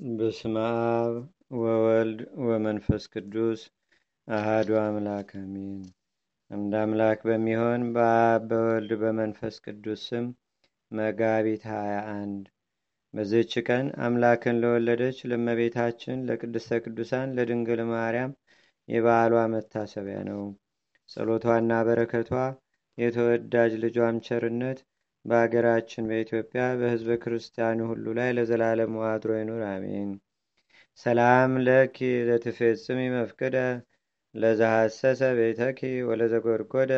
በስመ አብ ወወልድ ወመንፈስ ቅዱስ አህዱ አምላክ አሜን። አንድ አምላክ በሚሆን በአብ በወልድ በመንፈስ ቅዱስ ስም መጋቢት 21 በዚህች ቀን አምላክን ለወለደች ለመቤታችን ለቅድስተ ቅዱሳን ለድንግል ማርያም የበዓሏ መታሰቢያ ነው። ጸሎቷና በረከቷ የተወዳጅ ልጇም ቸርነት በአገራችን በኢትዮጵያ በሕዝበ ክርስቲያኑ ሁሉ ላይ ለዘላለም አድሮ ይኑር፣ አሜን። ሰላም ለኪ ለትፌጽሚ መፍቅደ ለዘሐሰሰ ቤተኪ ወለዘጎድጎደ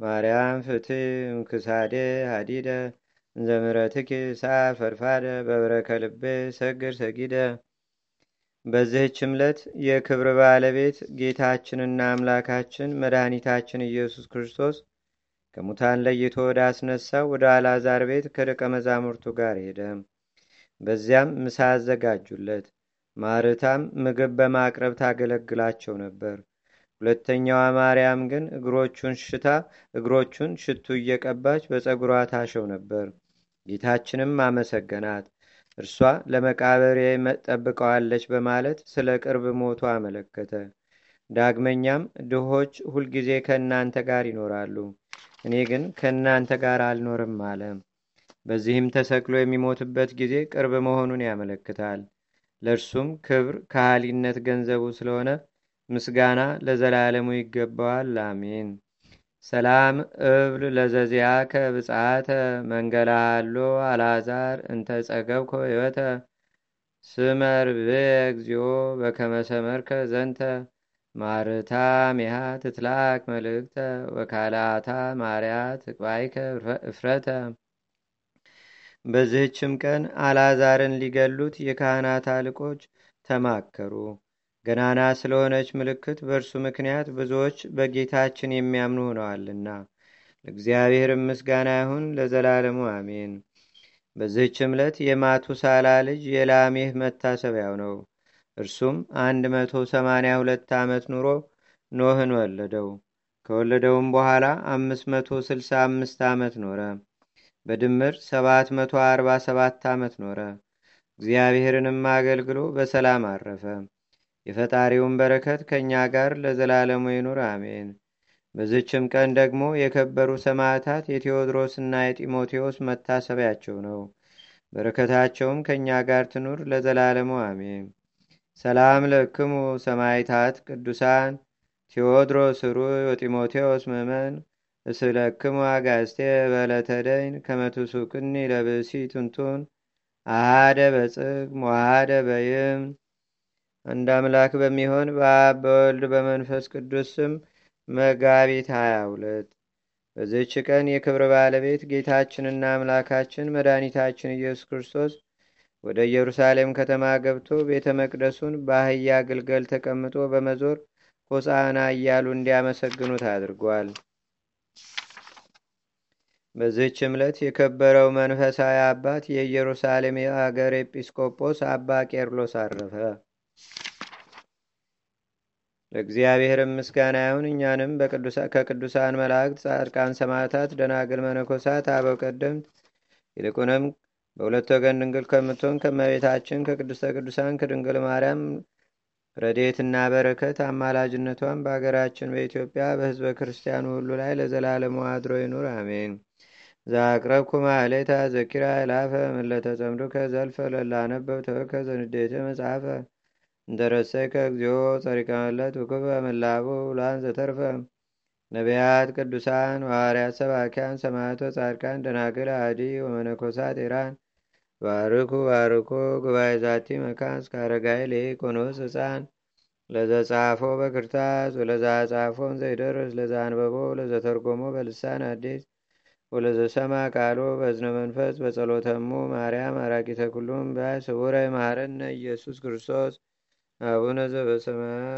ማርያም ፍት ምክሳዴ ሀዲደ እንዘምረትኪ ሳር ፈድፋደ በብረከ ልቤ ሰግር ሰጊደ። በዚህች ዕለት የክብር ባለቤት ጌታችንና አምላካችን መድኃኒታችን ኢየሱስ ክርስቶስ ከሙታን ለይቶ ወደ አስነሳው ወደ አልዓዛር ቤት ከደቀ መዛሙርቱ ጋር ሄደ። በዚያም ምሳ አዘጋጁለት። ማርታም ምግብ በማቅረብ ታገለግላቸው ነበር። ሁለተኛዋ ማርያም ግን እግሮቹን ሽታ እግሮቹን ሽቱ እየቀባች በፀጉሯ ታሸው ነበር። ጌታችንም አመሰገናት። እርሷ ለመቃብሬ ጠብቀዋለች በማለት ስለ ቅርብ ሞቱ አመለከተ። ዳግመኛም ድሆች ሁልጊዜ ከእናንተ ጋር ይኖራሉ እኔ ግን ከእናንተ ጋር አልኖርም አለ። በዚህም ተሰቅሎ የሚሞትበት ጊዜ ቅርብ መሆኑን ያመለክታል። ለእርሱም ክብር ከሃሊነት ገንዘቡ ስለሆነ ምስጋና ለዘላለሙ ይገባዋል። አሜን። ሰላም እብል ለዘዚያከ ብጻተ መንገላሃሎ አልዓዛር እንተ ጸገብኮ ሕይወተ ስመር እግዚኦ በከመሰመርከ ዘንተ ማርታ ሜሃ ትትላክ መልእክተ ወካላታ ማርያ ትቅባይከ እፍረተ። በዚህችም ቀን አልዓዛርን ሊገሉት የካህናት አለቆች ተማከሩ። ገናና ስለሆነች ምልክት በእርሱ ምክንያት ብዙዎች በጌታችን የሚያምኑ ሆነዋልና፣ ለእግዚአብሔር ምስጋና ይሁን ለዘላለሙ አሜን። በዚህች ዕለት የማቱሳላ ልጅ የላሜህ መታሰቢያው ነው። እርሱም አንድ መቶ ሰማንያ ሁለት ዓመት ኑሮ ኖህን ወለደው። ከወለደውም በኋላ አምስት መቶ ስልሳ አምስት ዓመት ኖረ። በድምር ሰባት መቶ አርባ ሰባት ዓመት ኖረ። እግዚአብሔርንም አገልግሎ በሰላም አረፈ። የፈጣሪውን በረከት ከእኛ ጋር ለዘላለሙ ይኑር አሜን። በዝችም ቀን ደግሞ የከበሩ ሰማዕታት የቴዎድሮስና የጢሞቴዎስ መታሰቢያቸው ነው። በረከታቸውም ከእኛ ጋር ትኑር ለዘላለሙ አሜን። ሰላም ለክሙ ሰማይታት ቅዱሳን ቴዎድሮስ ሩይ ወጢሞቴዎስ ምእመን እስለክሙ አጋስቴ በለተደይን ከመቱሱቅኒ ለብሲ ትንቱን አሃደ በጽግ ሞሃደ በይም። አንድ አምላክ በሚሆን በአብ በወልድ በመንፈስ ቅዱስ ስም መጋቢት 22 በዚህች ቀን የክብር ባለቤት ጌታችንና አምላካችን መድኃኒታችን ኢየሱስ ክርስቶስ ወደ ኢየሩሳሌም ከተማ ገብቶ ቤተ መቅደሱን በአህያ ግልገል ተቀምጦ በመዞር ሆሳዕና እያሉ እንዲያመሰግኑት አድርጓል። በዚህች ዕለት የከበረው መንፈሳዊ አባት የኢየሩሳሌም የአገር ኤጲስቆጶስ አባ ቄርሎስ አረፈ። ለእግዚአብሔር ምስጋና ይሁን። እኛንም ከቅዱሳን መላእክት፣ ጻድቃን፣ ሰማዕታት፣ ደናግል፣ መነኮሳት፣ አበው ቀደምት ይልቁንም በሁለት ወገን ድንግል ከምትሆን ከመቤታችን ከቅድስተ ቅዱሳን ከድንግል ማርያም ረዴትና በረከት አማላጅነቷን በአገራችን በኢትዮጵያ በሕዝበ ክርስቲያኑ ሁሉ ላይ ለዘላለሙ አድሮ ይኑር አሜን። ዛቅረብኩ ማሌታ ዘኪራ ይላፈ ምለተጸምዱከ ዘልፈ ለላነበብ ተወከ ዘንዴተ መጽሐፈ እንተረሰይከ እግዚኦ ጸሪቀመለት ውክበ ምላቡ ውላን ዘተርፈ ነቢያት ቅዱሳን ዋርያት ሰባኪያን ሰማዕቶ ጻድቃን ደናግል አዲ ወመነኮሳት ኢራን ባርኩ ባርኮ ጉባኤ ዛቲ መካን እስከ አረጋይ ሌቆኖስ ህፃን ለዘጻፎ በክርታስ ወለዛ ጻፎን ዘይደርስ ለዛ ለዘተርጎሞ በልሳን አዲስ ወለዘሰማ ቃሎ በዝነ መንፈስ በጸሎተሙ ማርያም አራቂተ ኩሉም ባይ ስውረ ማረነ ኢየሱስ ክርስቶስ። አቡነ ዘበሰማያት